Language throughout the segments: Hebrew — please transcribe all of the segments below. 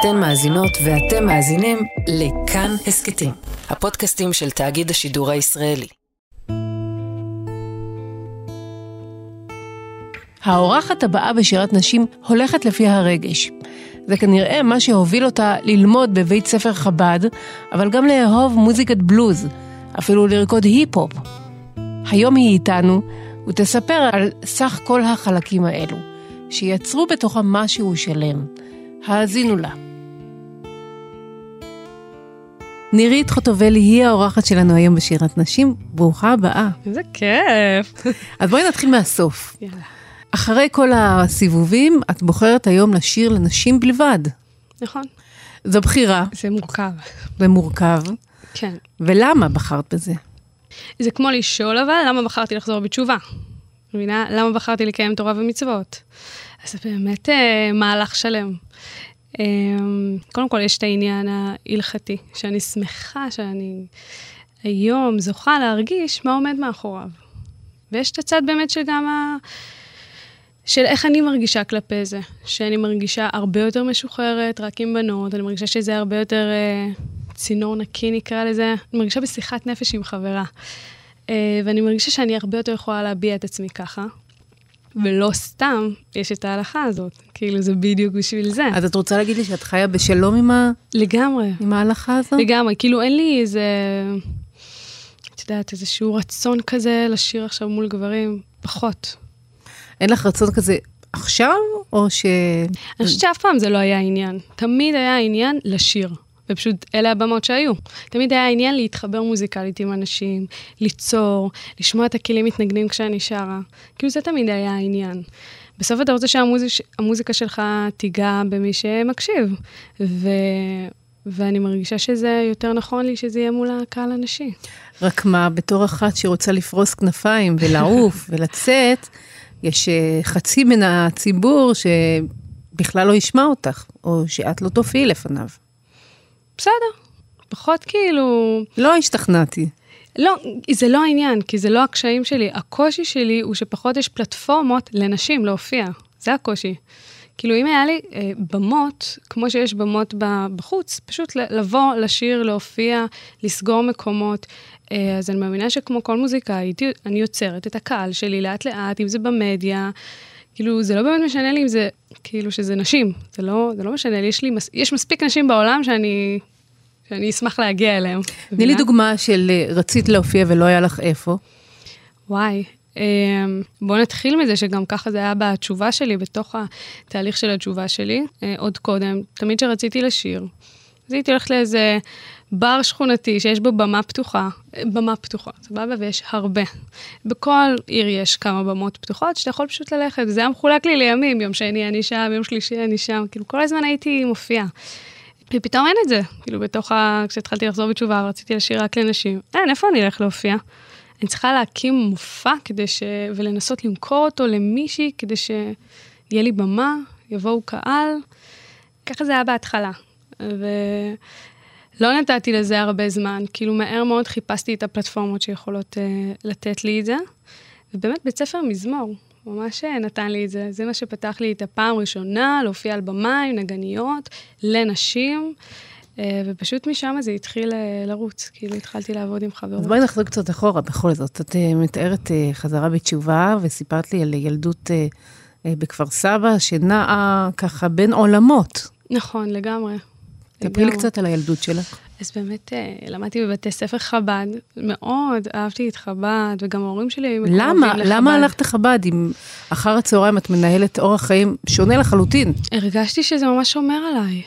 אתן מאזינות ואתם מאזינים לכאן הסכתים, הפודקאסטים של תאגיד השידור הישראלי. האורחת הבאה בשירת נשים הולכת לפי הרגש. זה כנראה מה שהוביל אותה ללמוד בבית ספר חב"ד, אבל גם לאהוב מוזיקת בלוז, אפילו לרקוד היפ-הופ. היום היא איתנו, ותספר על סך כל החלקים האלו, שיצרו בתוכם משהו שלם. האזינו לה. נירית חוטובלי היא האורחת שלנו היום בשירת נשים, ברוכה הבאה. איזה כיף. אז בואי נתחיל מהסוף. יאללה. אחרי כל הסיבובים, את בוחרת היום לשיר לנשים בלבד. נכון. זו בחירה, זה מורכב. זה מורכב. כן. ולמה בחרת בזה? זה כמו לשאול אבל, למה בחרתי לחזור בתשובה? מבינה? למה בחרתי לקיים תורה ומצוות? אז זה באמת אה, מהלך שלם. אה, קודם כל, יש את העניין ההלכתי, שאני שמחה שאני היום זוכה להרגיש מה עומד מאחוריו. ויש את הצד באמת שגם ה... של איך אני מרגישה כלפי זה. שאני מרגישה הרבה יותר משוחררת, רק עם בנות, אני מרגישה שזה הרבה יותר אה, צינור נקי נקרא לזה. אני מרגישה בשיחת נפש עם חברה. אה, ואני מרגישה שאני הרבה יותר יכולה להביע את עצמי ככה. ולא סתם יש את ההלכה הזאת, כאילו זה בדיוק בשביל זה. אז את רוצה להגיד לי שאת חיה בשלום עם, ה... לגמרי, עם ההלכה הזו? לגמרי, כאילו אין לי איזה, את יודעת, איזשהו רצון כזה לשיר עכשיו מול גברים, פחות. אין לך רצון כזה עכשיו, או ש... אני חושבת שאף פעם זה לא היה העניין. תמיד היה העניין לשיר. ופשוט אלה הבמות שהיו. תמיד היה עניין להתחבר מוזיקלית עם אנשים, ליצור, לשמוע את הכלים מתנגנים כשאני שרה. כאילו זה תמיד היה העניין. בסוף אתה רוצה שהמוזיקה שלך תיגע במי שמקשיב. ו... ואני מרגישה שזה יותר נכון לי שזה יהיה מול הקהל הנשי. רק מה, בתור אחת שרוצה לפרוס כנפיים ולעוף ולצאת, יש אה, חצי מן הציבור שבכלל לא ישמע אותך, או שאת לא תופיעי לפניו. בסדר, פחות כאילו... לא השתכנעתי. לא, זה לא העניין, כי זה לא הקשיים שלי. הקושי שלי הוא שפחות יש פלטפורמות לנשים להופיע. זה הקושי. כאילו, אם היה לי אה, במות, כמו שיש במות בחוץ, פשוט לבוא, לשיר, להופיע, לסגור מקומות. אה, אז אני מאמינה שכמו כל מוזיקאית, אני יוצרת את הקהל שלי לאט-לאט, אם זה במדיה. כאילו, זה לא באמת משנה לי אם זה, כאילו, שזה נשים. זה לא, זה לא משנה לי, יש לי, יש מספיק נשים בעולם שאני, שאני אשמח להגיע אליהם. תני לי דוגמה של אה, רצית להופיע ולא היה לך איפה. וואי, אמ, בואו נתחיל מזה שגם ככה זה היה בתשובה שלי, בתוך התהליך של התשובה שלי, אה, עוד קודם, תמיד כשרציתי לשיר. אז הייתי הולכת לאיזה בר שכונתי שיש בו במה פתוחה, במה פתוחה, סבבה? ויש הרבה. בכל עיר יש כמה במות פתוחות שאתה יכול פשוט ללכת, זה היה מחולק לי לימים, יום שני אני שם, יום שלישי אני שם, כאילו כל הזמן הייתי מופיעה. ופתאום אין את זה, כאילו בתוך ה... כשהתחלתי לחזור בתשובה ורציתי לשיר רק לנשים, אין, איפה אני אלך להופיע? אני צריכה להקים מופע כדי ש... ולנסות למכור אותו למישהי כדי שיהיה לי במה, יבואו קהל. ככה זה היה בהתחלה. ולא נתתי לזה הרבה זמן, כאילו מהר מאוד חיפשתי את הפלטפורמות שיכולות uh, לתת לי את זה. ובאמת בית ספר מזמור, ממש אה, נתן לי את זה. זה מה שפתח לי את הפעם הראשונה, להופיע על במה עם נגניות, לנשים. אה, ופשוט משם זה התחיל לרוץ, כאילו התחלתי לעבוד עם חברות. אז בואי נחזור קצת אחורה בכל זאת. את מתארת חזרה בתשובה, וסיפרת לי על ילדות בכפר סבא, שנעה ככה בין עולמות. נכון, לגמרי. תספרי לי קצת על הילדות שלך. אז באמת למדתי בבתי ספר חב"ד, מאוד אהבתי את חב"ד, וגם ההורים שלי היו מקורבים לחב"ד. למה? למה הלכת לחב"ד אם אחר הצהריים את מנהלת אורח חיים שונה לחלוטין? הרגשתי שזה ממש שומר עליי,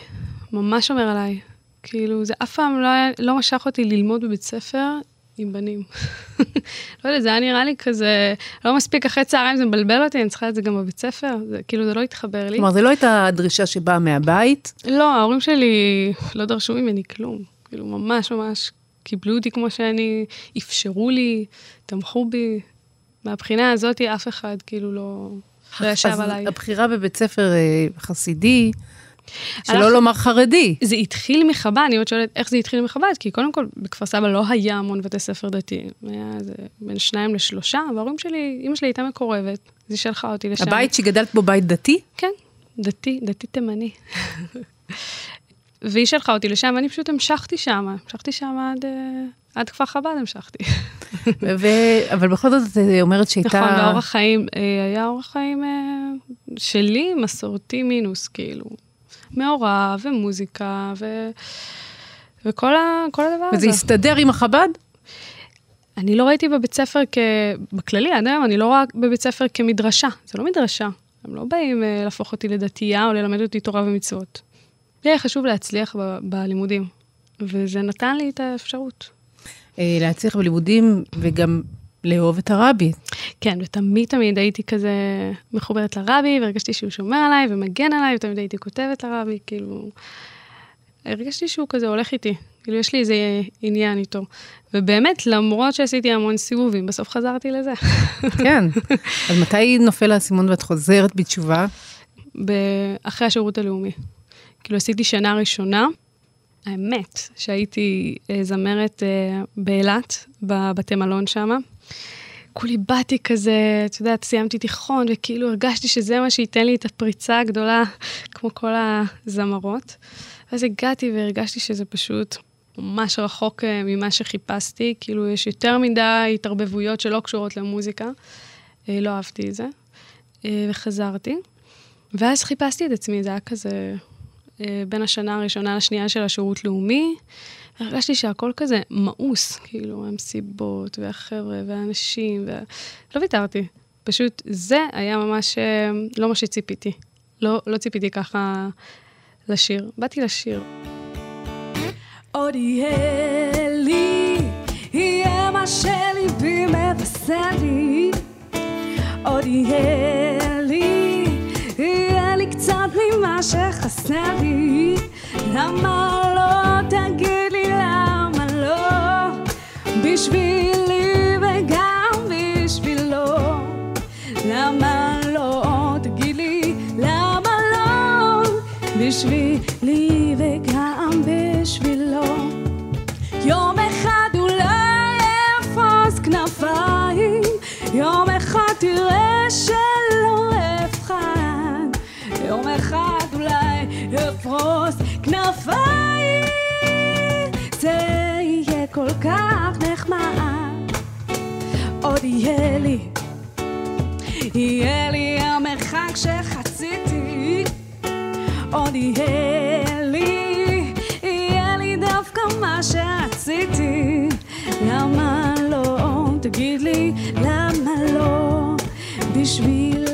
ממש שומר עליי. כאילו, זה אף פעם לא, היה, לא משך אותי ללמוד בבית ספר עם בנים. לא יודע, זה היה נראה לי כזה, לא מספיק אחרי צהריים, זה מבלבל אותי, אני צריכה את זה גם בבית ספר, זה, כאילו, זה לא התחבר לי. כלומר, זה לא הייתה דרישה שבאה מהבית? לא, ההורים שלי לא דרשו ממני כלום. כאילו, ממש ממש קיבלו אותי כמו שאני, אפשרו לי, תמכו בי. מהבחינה הזאת, אף אחד כאילו לא, לא ישב עליי. אז הבחירה בבית ספר אה, חסידי, שלא לומר חרדי. זה התחיל מחב"ד, אני עוד שואלת איך זה התחיל מחב"ד, כי קודם כל בכפר סבא לא היה המון בתי ספר דתיים. היה איזה בין שניים לשלושה, וההורים שלי, אימא שלי הייתה מקורבת, אז היא שלחה אותי לשם. הבית שגדלת בו בית דתי? כן, דתי, דתי תימני. והיא שלחה אותי לשם, ואני פשוט המשכתי שם, המשכתי שם עד, אה, עד כפר חב"ד המשכתי. ו... אבל בכל זאת את אומרת שהייתה... נכון, ואורח חיים, אה, היה אורח חיים אה, שלי, מסורתי מינוס, כאילו, מעורב, ומוזיקה, ו... וכל ה... כל הדבר הזה. וזה הסתדר עם החב"ד? אני לא ראיתי בבית ספר כ... בכללי, עד היום, אני לא רואה בבית ספר כמדרשה. זה לא מדרשה. הם לא באים uh, להפוך אותי לדתייה או ללמד אותי תורה ומצוות. לי היה חשוב להצליח ב- בלימודים, וזה נתן לי את האפשרות. אה, להצליח בלימודים וגם לאהוב את הרבי. כן, ותמיד תמיד הייתי כזה מחוברת לרבי, והרגשתי שהוא שומר עליי ומגן עליי, ותמיד הייתי כותבת לרבי, כאילו... הרגשתי שהוא כזה הולך איתי, כאילו יש לי איזה עניין איתו. ובאמת, למרות שעשיתי המון סיבובים, בסוף חזרתי לזה. כן. אז מתי נופל האסימון ואת חוזרת בתשובה? אחרי השירות הלאומי. כאילו עשיתי שנה ראשונה. האמת שהייתי אה, זמרת אה, באילת, בבתי מלון שמה. כולי באתי כזה, את יודעת, סיימתי תיכון, וכאילו הרגשתי שזה מה שייתן לי את הפריצה הגדולה, כמו כל הזמרות. ואז הגעתי והרגשתי שזה פשוט ממש רחוק אה, ממה שחיפשתי, כאילו יש יותר מדי התערבבויות שלא קשורות למוזיקה. אה, לא אהבתי את זה, אה, וחזרתי. ואז חיפשתי את עצמי, זה היה כזה בין השנה הראשונה לשנייה של השירות לאומי. הרגשתי שהכל כזה מאוס, כאילו, המסיבות, והחבר'ה, והאנשים, ו... לא ויתרתי. פשוט זה היה ממש אה, לא מה שציפיתי. לא, לא ציפיתי ככה לשיר. באתי לשיר. עוד יהיה לי, יהיה מה שליבי מבשר לי. עוד יהיה לי, יהיה לי קצת ממה שחסר לי. למה לא תגיד בשבילי וגם בשבילו. למה לא תגיד לי למה לא? בשבילי וגם בשבילו. יום אחד אולי אפוס כנפיים, יום אחד תראה שלא אבחן, יום אחד אולי אפרוס כנפיים, כל כך נחמד, עוד יהיה לי, יהיה לי המרחק שחציתי, עוד יהיה לי, יהיה לי דווקא מה שרציתי. למה לא? תגיד לי, למה לא? בשבילי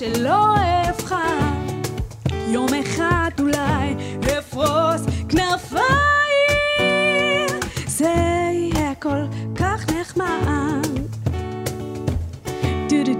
שלא אבחר. יום אחד אולי אפרוס כנפיים, זה יהיה כל כך נחמד. יום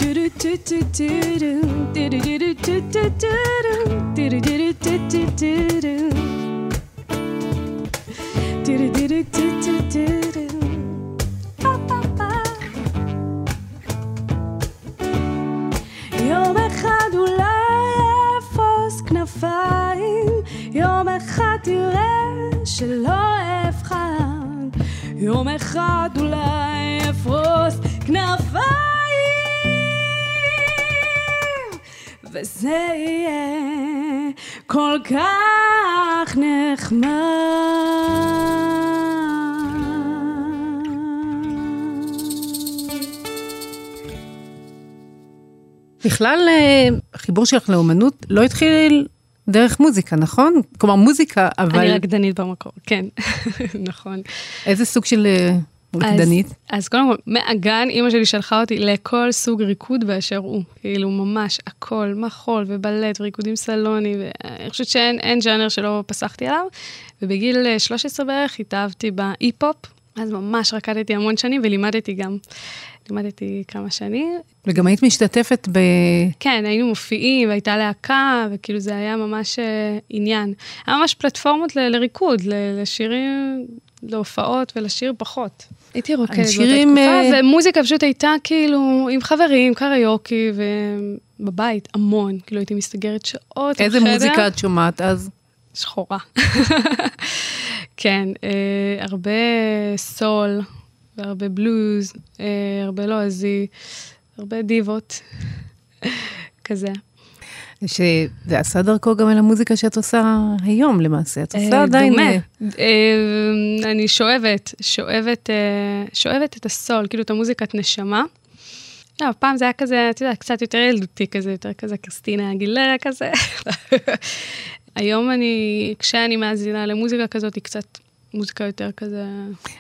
וזה יהיה כל כך נחמד. בכלל, אה, החיבור שלך לאומנות לא התחיל דרך מוזיקה, נכון? כלומר, מוזיקה, אבל אני רקדנית במקור, כן, נכון. איזה סוג של אה, רקדנית? אז, אז קודם כל, מהגן, אימא שלי שלחה אותי לכל סוג ריקוד באשר הוא. כאילו, ממש הכל, מחול ובלט וריקודים סלוני, ואני חושבת שאין אין ז'אנר שלא פסחתי עליו. ובגיל אה, 13 בערך התאהבתי בהיפ-הופ, אז ממש רקדתי המון שנים ולימדתי גם. לימדתי כמה שנים. וגם היית משתתפת ב... כן, היינו מופיעים, והייתה להקה, וכאילו זה היה ממש אה, עניין. היה ממש פלטפורמות ל- לריקוד, ל- לשירים, להופעות ולשיר פחות. הייתי רוקדת באותה השירים, תקופה, אה, ומוזיקה פשוט הייתה כאילו עם חברים, קריוקי, בבית, המון. כאילו הייתי מסתגרת שעות איזה בחדר. מוזיקה את שומעת אז? שחורה. כן, אה, הרבה סול, והרבה בלוז, אה, הרבה לועזי, הרבה דיבות, כזה. שזה עשה דרכו גם על המוזיקה שאת עושה היום למעשה. את עושה אה, עדיין... דומה. אה, אני שואבת, שואבת, שואבת את הסול, כאילו את המוזיקת נשמה. לא, פעם זה היה כזה, את יודעת, קצת יותר ילדותי כזה, יותר כזה קריסטינה אגילרה כזה. היום אני, כשאני מאזינה למוזיקה כזאת, היא קצת מוזיקה יותר כזה...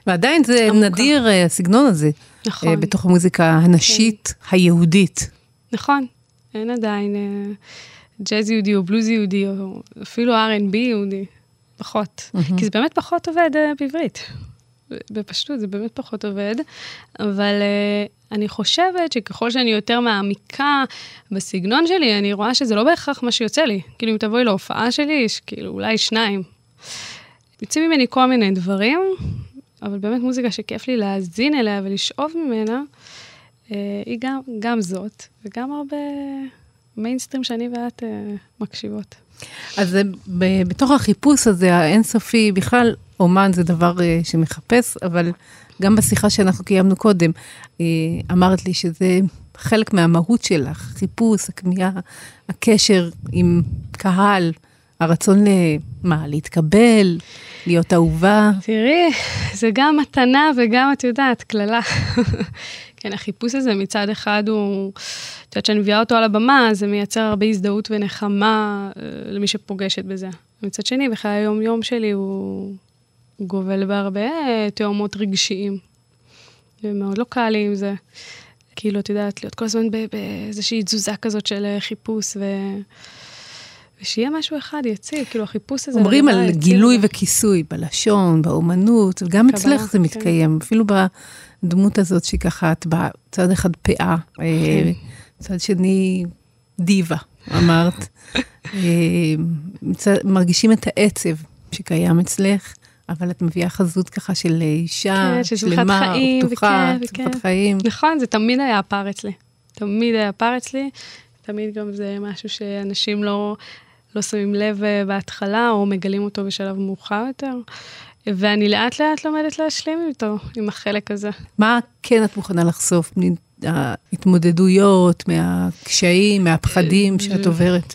ועדיין זה עמוקה. נדיר, אה, הסגנון הזה, נכון. אה, בתוך המוזיקה הנשית היהודית. נכון, אין עדיין אה, ג'אז יהודי או בלוז יהודי, או אפילו R&B יהודי, פחות. כי זה באמת פחות עובד בעברית. בפשטות, זה באמת פחות עובד. אבל אה, אני חושבת שככל שאני יותר מעמיקה בסגנון שלי, אני רואה שזה לא בהכרח מה שיוצא לי. כאילו, אם תבואי להופעה שלי, יש כאילו אולי שניים. יוצאים ממני כל מיני דברים, אבל באמת מוזיקה שכיף לי להאזין אליה ולשאוב ממנה, אה, היא גם, גם זאת, וגם הרבה מיינסטרים שאני ואת אה, מקשיבות. אז ב- בתוך החיפוש הזה, האינסופי, בכלל, אומן זה דבר אה, שמחפש, אבל גם בשיחה שאנחנו קיימנו קודם, אה, אמרת לי שזה חלק מהמהות שלך, חיפוש, הכמיהה, הקשר עם קהל, הרצון למה, להתקבל, להיות אהובה. תראי, זה גם מתנה וגם, את יודעת, קללה. כן, החיפוש הזה מצד אחד הוא, את יודעת, שאני מביאה אותו על הבמה, זה מייצר הרבה הזדהות ונחמה אה, למי שפוגשת בזה. מצד שני, בחיי היום-יום שלי הוא, הוא גובל בהרבה תאומות רגשיים. ומאוד לא קל לי עם זה. כאילו, את יודעת, להיות כל הזמן באיזושהי תזוזה כזאת של חיפוש, ו... ושיהיה משהו אחד יציב, כאילו החיפוש הזה... אומרים על היציב גילוי הזה. וכיסוי בלשון, באומנות, וגם אצלך זה כן. מתקיים, אפילו בדמות הזאת שככה את בצד אחד פאה, כן. אה, צד שני דיבה, אמרת. אה, מצד- מרגישים את העצב שקיים אצלך, אבל את מביאה חזות ככה של אישה כן, שלמה, חיים, פתוחה, שמחת וכיף. חיים. נכון, זה תמיד היה הפער אצלי. תמיד היה פער אצלי. תמיד גם זה משהו שאנשים לא, לא שמים לב אה, בהתחלה, או מגלים אותו בשלב מאוחר יותר. ואני לאט לאט לומדת להשלים איתו, עם החלק הזה. מה כן את מוכנה לחשוף מההתמודדויות, מהקשיים, מהפחדים שאת עוברת?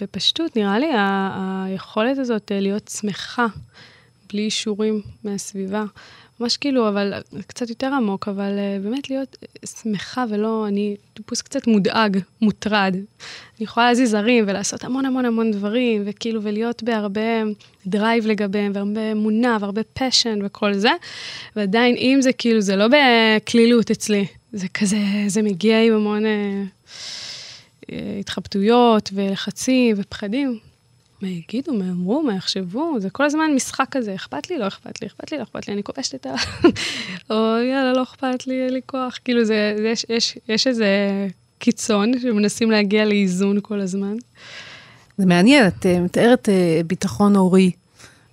בפשטות, נראה לי היכולת הזאת אה, להיות שמחה, בלי אישורים מהסביבה. ממש כאילו, אבל קצת יותר עמוק, אבל אה, באמת להיות אה, שמחה ולא, אני טיפוס קצת מודאג, מוטרד. אני יכולה להזיז הרים ולעשות המון המון המון דברים, וכאילו, ולהיות בהרבה drive לגביהם, והרבה אמונה, והרבה passion וכל זה, ועדיין, אם זה כאילו, זה לא בקלילות אצלי, זה כזה, זה מגיע עם המון... אה, התחבטויות ולחצים ופחדים. מה יגידו, מה יאמרו, מה יחשבו, זה כל הזמן משחק כזה, אכפת לי, לא אכפת לי, אכפת לי, לא אכפת לי, אני כובשת את ה... או יאללה, לא אכפת לי, אין לי כוח. כאילו, זה, זה יש, יש, יש איזה קיצון שמנסים להגיע לאיזון כל הזמן. זה מעניין, את אה, מתארת אה, ביטחון הורי,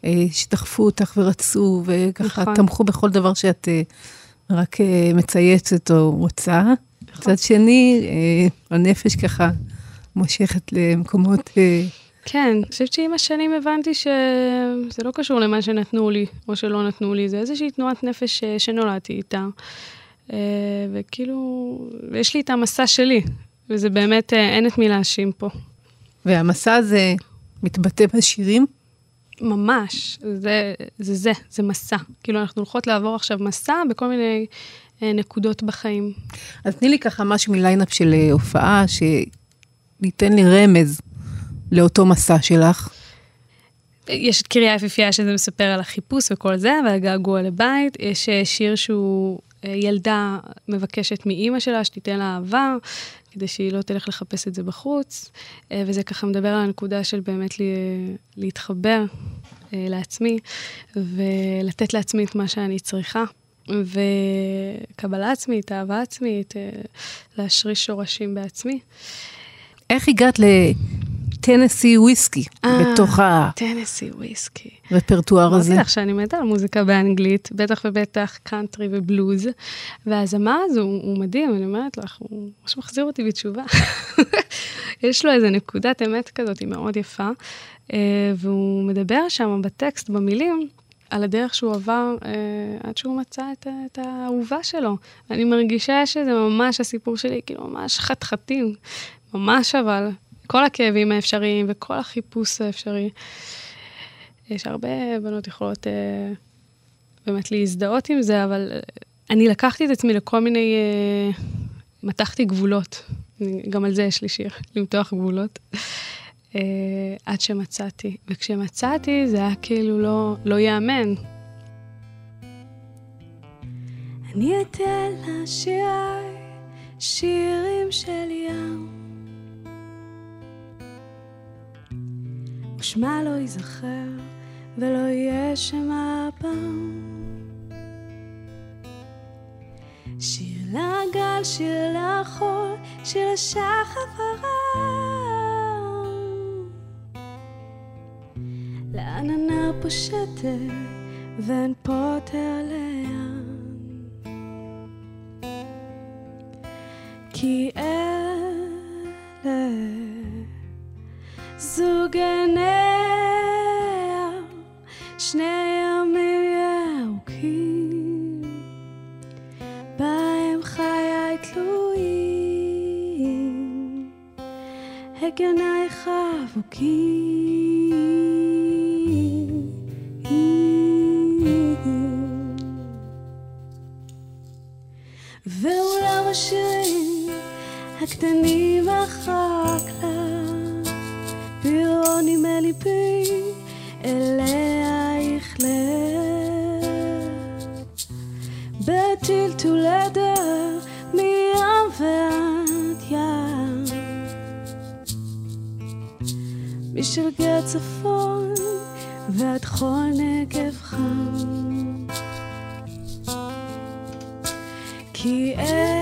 אה, שדחפו אותך ורצו, וככה נכון. תמכו בכל דבר שאת רק מצייצת או רוצה. נכון. מצד שני, הנפש ככה מושכת למקומות... אה, כן, אני חושבת שעם השנים הבנתי שזה לא קשור למה שנתנו לי, או שלא נתנו לי, זה איזושהי תנועת נפש ש- שנולדתי איתה. אה, וכאילו, יש לי את המסע שלי, וזה באמת, אה, אין את מי להאשים פה. והמסע הזה מתבטא בשירים. ממש, זה, זה זה, זה מסע. כאילו, אנחנו הולכות לעבור עכשיו מסע בכל מיני אה, נקודות בחיים. אז תני לי ככה משהו מליינאפ של אה, הופעה, שייתן לי רמז לאותו מסע שלך. יש את קריה יפיפייה שזה מספר על החיפוש וכל זה, ועל הגעגוע לבית. יש אה, שיר שהוא, אה, ילדה מבקשת מאימא שלה שתיתן לה אהבה, כדי שהיא לא תלך לחפש את זה בחוץ. אה, וזה ככה מדבר על הנקודה של באמת לי, להתחבר לעצמי, ולתת לעצמי את מה שאני צריכה. וקבלה עצמית, אהבה עצמית, להשריש שורשים בעצמי. איך הגעת טנסי וויסקי אה, בתוך טנסי וויסקי. הרפרטואר הזה. אמרתי לך שאני מתה על מוזיקה באנגלית, בטח ובטח קאנטרי ובלוז. והזמר הזה הוא, הוא מדהים, אני אומרת לך, הוא ממש מחזיר אותי בתשובה. יש לו איזה נקודת אמת כזאת, היא מאוד יפה, אה, והוא מדבר שם בטקסט, במילים, על הדרך שהוא עבר אה, עד שהוא מצא את, את האהובה שלו. אני מרגישה שזה ממש הסיפור שלי, כאילו ממש חתחתים, ממש אבל, כל הכאבים האפשריים וכל החיפוש האפשרי. יש הרבה בנות יכולות אה, באמת להזדהות עם זה, אבל אה, אני לקחתי את עצמי לכל מיני... אה, מתחתי גבולות. גם על זה יש לי שיר, למתוח גבולות. אה, עד שמצאתי. וכשמצאתי זה היה כאילו לא, לא ייאמן. אני אתן לשיריי שירים של ים ושמה לא ייזכר ולא יהיה שם הפעם. שיר לגל, שיר לחול, שיר לשחף הרם. לעננה פושטת ואין פוטר ליד כי אלה so genau, schnell. כי אלה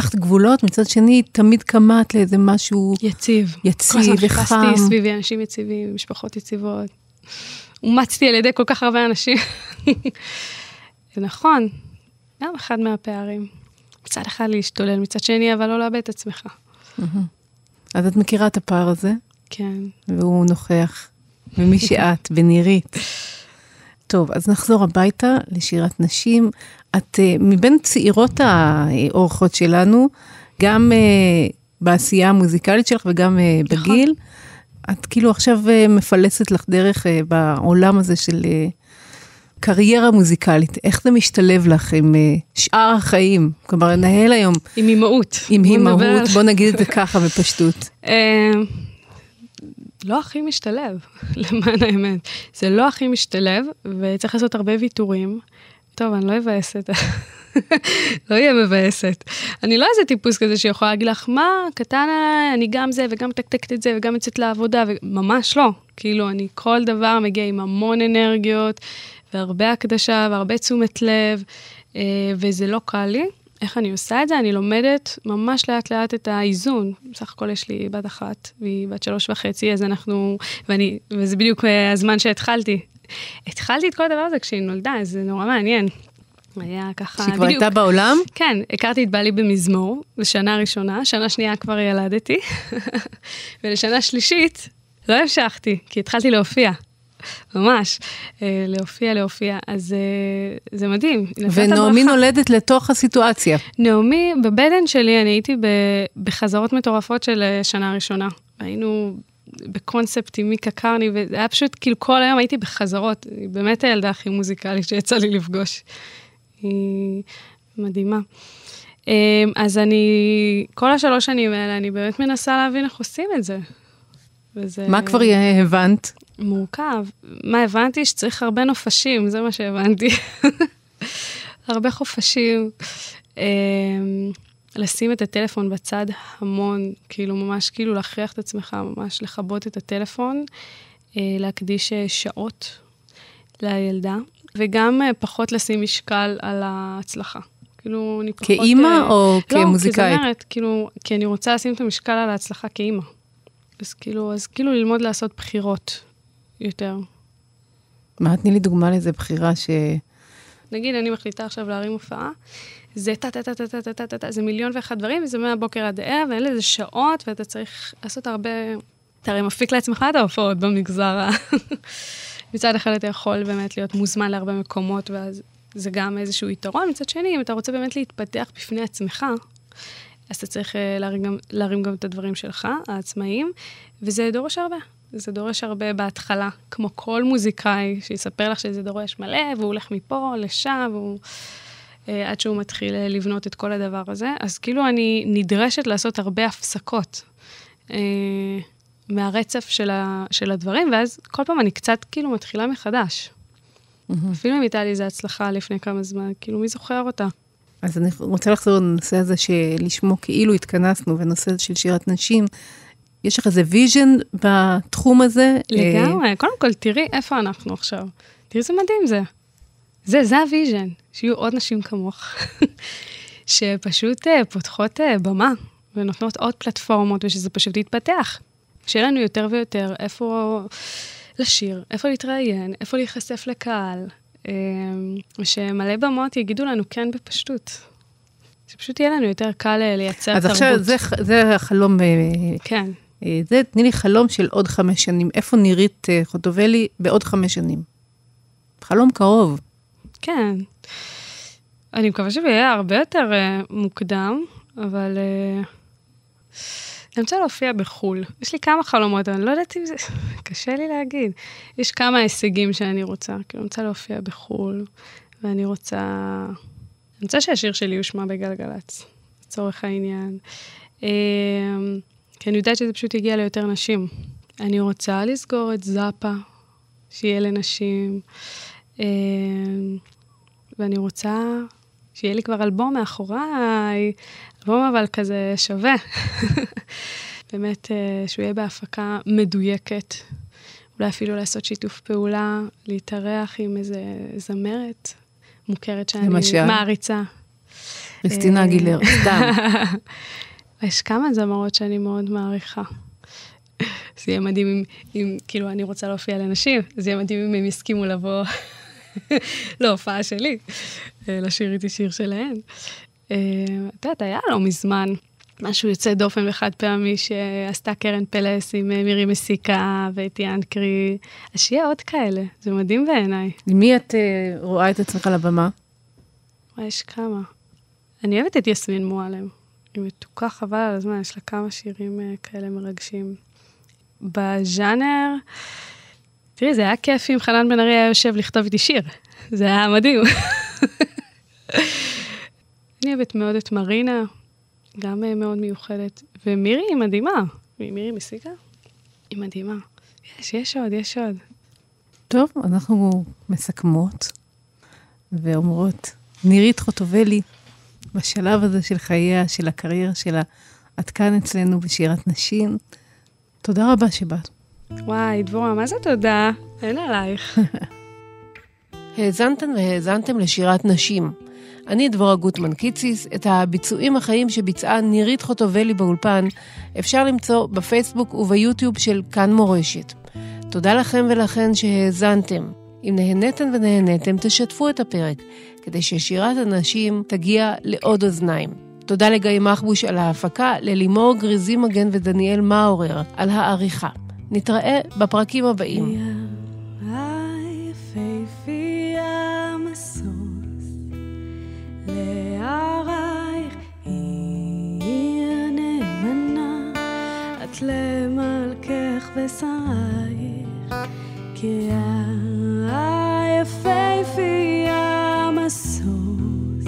מתחת גבולות, מצד שני תמיד קמאת לאיזה משהו יציב. יציב כל הזמן וחם. חיפשתי סביבי אנשים יציבים, משפחות יציבות. אומצתי על ידי כל כך הרבה אנשים. זה נכון, גם אחד מהפערים. מצד אחד להשתולל, מצד שני, אבל לא לאבד את עצמך. אז את מכירה את הפער הזה, כן, והוא נוכח. במי שאת, בנירית. טוב, אז נחזור הביתה לשירת נשים. את uh, מבין צעירות האורחות שלנו, גם uh, בעשייה המוזיקלית שלך וגם uh, בגיל. את כאילו עכשיו מפלסת לך דרך בעולם הזה של קריירה מוזיקלית. איך זה משתלב לך עם שאר החיים? כלומר, לנהל היום... עם אימהות. עם אימהות, בוא נגיד את זה ככה בפשטות. לא הכי משתלב, למען האמת. זה לא הכי משתלב, וצריך לעשות הרבה ויתורים. טוב, אני לא אבאסת. לא אהיה מבאסת. אני לא איזה טיפוס כזה שיכולה להגיד לך, מה, קטן עליי, אני גם זה וגם מתקתקת את זה וגם יוצאת לעבודה, וממש לא. כאילו, אני כל דבר מגיע עם המון אנרגיות, והרבה הקדשה והרבה תשומת לב, אה, וזה לא קל לי. איך אני עושה את זה? אני לומדת ממש לאט לאט את האיזון. בסך הכל יש לי בת אחת, והיא בת שלוש וחצי, אז אנחנו, ואני, וזה בדיוק אה, הזמן שהתחלתי. התחלתי את כל הדבר הזה כשהיא נולדה, אז זה נורא מעניין. היה ככה, שהיא כבר הייתה בעולם? כן, הכרתי את בעלי במזמור, בשנה ראשונה, שנה שנייה כבר ילדתי, ולשנה שלישית לא המשכתי, כי התחלתי להופיע. ממש, אה, להופיע, להופיע, אז אה, זה מדהים. ונעמי. נולדת לתוך הסיטואציה. נעמי, בבטן שלי אני הייתי בחזרות מטורפות של אה, שנה ראשונה. היינו בקונספט עם מיקה קרני, וזה היה פשוט, כאילו כל היום הייתי בחזרות. היא באמת הילדה הכי מוזיקלית שיצא לי לפגוש. היא מדהימה. אז אני, כל השלוש שנים האלה, אני באמת מנסה להבין איך עושים את זה. וזה מה כבר הבנת? מורכב. מה הבנתי? שצריך הרבה נופשים, זה מה שהבנתי. הרבה חופשים. אמ, לשים את הטלפון בצד המון, כאילו ממש כאילו להכריח את עצמך, ממש לכבות את הטלפון, אה, להקדיש אה, שעות לילדה, וגם אה, פחות לשים משקל על ההצלחה. כאילו, אני פחות... כאימא או לא, כי כמוזיקאית? זאת אומרת, כאילו, כי אני רוצה לשים את המשקל על ההצלחה כאימא. אז כאילו, אז כאילו ללמוד לעשות בחירות יותר. מה, תני לי דוגמה לאיזה בחירה ש... נגיד, אני מחליטה עכשיו להרים הופעה, זה טה-טה-טה-טה-טה-טה-טה, זה מיליון ואחד דברים, וזה מהבוקר עד הערב, ואין לזה שעות, ואתה צריך לעשות הרבה... אתה הרי מפיק לעצמך את ההופעות במגזר ה... מצד אחד אתה יכול באמת להיות מוזמן להרבה מקומות, ואז זה גם איזשהו יתרון. מצד שני, אם אתה רוצה באמת להתפתח בפני עצמך, אז אתה צריך אה, להרים גם, להרים גם את הדברים שלך, העצמאים, וזה דורש הרבה. זה דורש הרבה בהתחלה, כמו כל מוזיקאי שיספר לך שזה דורש מלא, והוא הולך מפה לשם, והוא... אה, עד שהוא מתחיל אה, לבנות את כל הדבר הזה. אז כאילו אני נדרשת לעשות הרבה הפסקות אה, מהרצף של, ה, של הדברים, ואז כל פעם אני קצת כאילו מתחילה מחדש. אפילו אם הייתה לי איזו הצלחה לפני כמה זמן, כאילו מי זוכר אותה? אז אני רוצה לחזור לנושא הזה שלשמו כאילו התכנסנו, בנושא של שירת נשים. יש לך איזה vision בתחום הזה? אה, לגמרי. קודם כל, תראי איפה אנחנו עכשיו. תראי איזה מדהים זה. זה, זה ה vision, שיהיו עוד נשים כמוך, שפשוט אה, פותחות אה, במה ונותנות עוד פלטפורמות, ושזה פשוט יתפתח. שיהיה לנו יותר ויותר איפה לשיר, איפה להתראיין, איפה להיחשף לקהל, אה, ושמלא במות יגידו לנו כן בפשטות. שפשוט יהיה לנו יותר קל אה, לייצר אז תרבות. עכשיו זה, זה החלום, אה, כן. אה, זה, תני לי חלום של עוד חמש שנים. איפה נירית אה, חוטובלי בעוד חמש שנים? חלום קרוב. כן. אני מקווה שזה יהיה הרבה יותר uh, מוקדם, אבל uh, אני רוצה להופיע בחו"ל. יש לי כמה חלומות, אני לא יודעת אם זה... קשה לי להגיד. יש כמה הישגים שאני רוצה. כאילו, אני רוצה להופיע בחו"ל, ואני רוצה... אני רוצה שהשיר שלי יושמע בגלגלצ, לצורך העניין. כי אני יודעת שזה פשוט יגיע ליותר נשים. אני רוצה לסגור את זאפה, שיהיה לנשים. אמ, ואני רוצה שיהיה לי כבר אלבום מאחוריי, אלבום אבל כזה שווה. באמת, אה, שהוא יהיה בהפקה מדויקת. אולי אפילו לעשות שיתוף פעולה, להתארח עם איזה זמרת מוכרת שאני למשל? מעריצה. כריסטינה אה, אגילר, סתם. יש כמה זמרות שאני מאוד מעריכה. זה יהיה מדהים אם, אם, כאילו, אני רוצה להופיע לנשים, זה יהיה מדהים אם הם יסכימו לבוא להופעה שלי, אה, לשיר איתי שיר שלהן. אה, את יודעת, היה לא מזמן משהו יוצא דופן וחד פעמי שעשתה קרן פלס עם אה, מירי מסיקה ואתי אנקרי. אז שיהיה עוד כאלה, זה מדהים בעיניי. מי את רואה את עצמך על הבמה? יש כמה. אני אוהבת את יסמין מועלם. היא מתוקה חבל על הזמן, יש לה כמה שירים uh, כאלה מרגשים. בז'אנר, תראי, זה היה כיף אם חנן בן ארי היה יושב לכתוב איתי שיר. זה היה מדהים. אני אוהבת מאוד את מרינה, גם uh, מאוד מיוחדת. ומירי היא מדהימה. מירי מסיקה? היא מדהימה. יש, יש עוד, יש עוד. טוב, אנחנו מסכמות ואומרות, נירית חוטובלי, בשלב הזה של חייה, של הקריירה שלה, את כאן אצלנו בשירת נשים. תודה רבה שבאת. וואי, דבורה, מה זה תודה? אין עלייך. האזנתן והאזנתם לשירת נשים. אני דבורה גוטמן קיציס, את הביצועים החיים שביצעה נירית חוטובלי באולפן אפשר למצוא בפייסבוק וביוטיוב של כאן מורשת. תודה לכם ולכן שהאזנתם. אם נהניתם ונהניתם, תשתפו את הפרק, כדי ששירת הנשים תגיע לעוד אוזניים. תודה לגיא מחבוש על ההפקה, ללימור גריזי מגן ודניאל מאורר על העריכה. נתראה בפרקים הבאים. למלכך ושרייך, כי היפהפייה משוש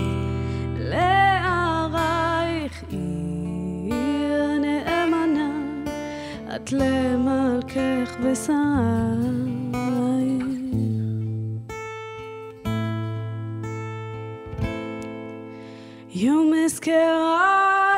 לערייך עיר נאמנה, את למלכך ושרייך. יום אזכרה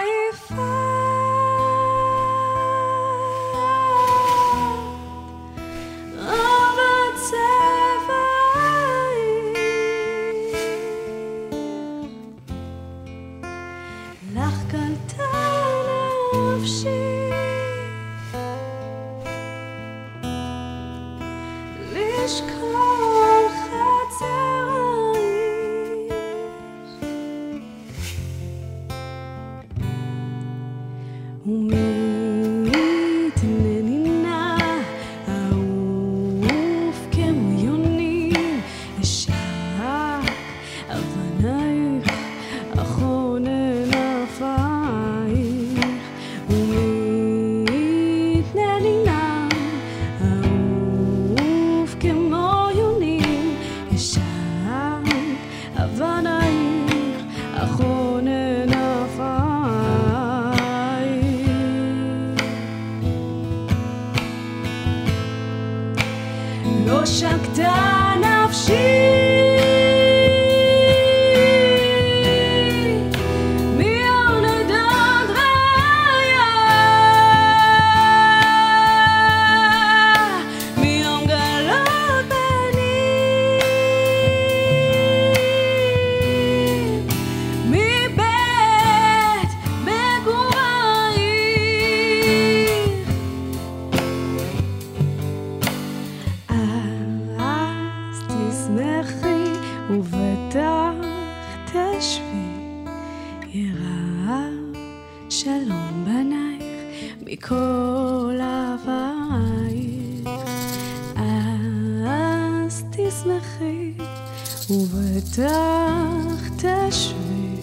כך תשבי,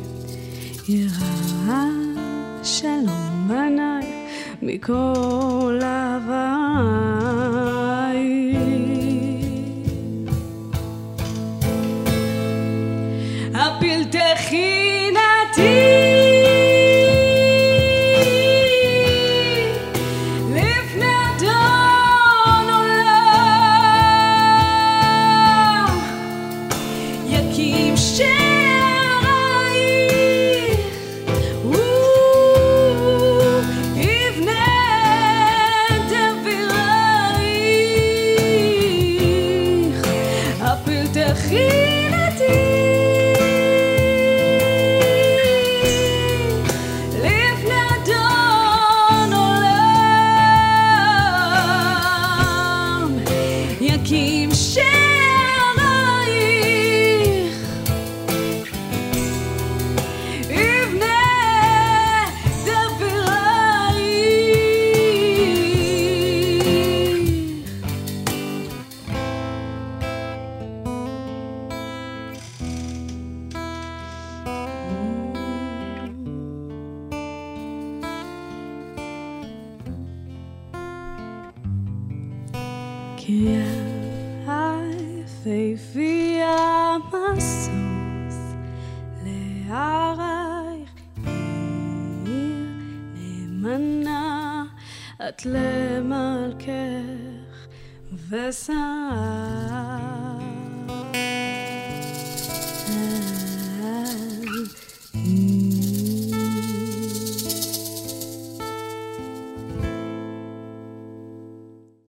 יראה שלום בניי מכל עבר.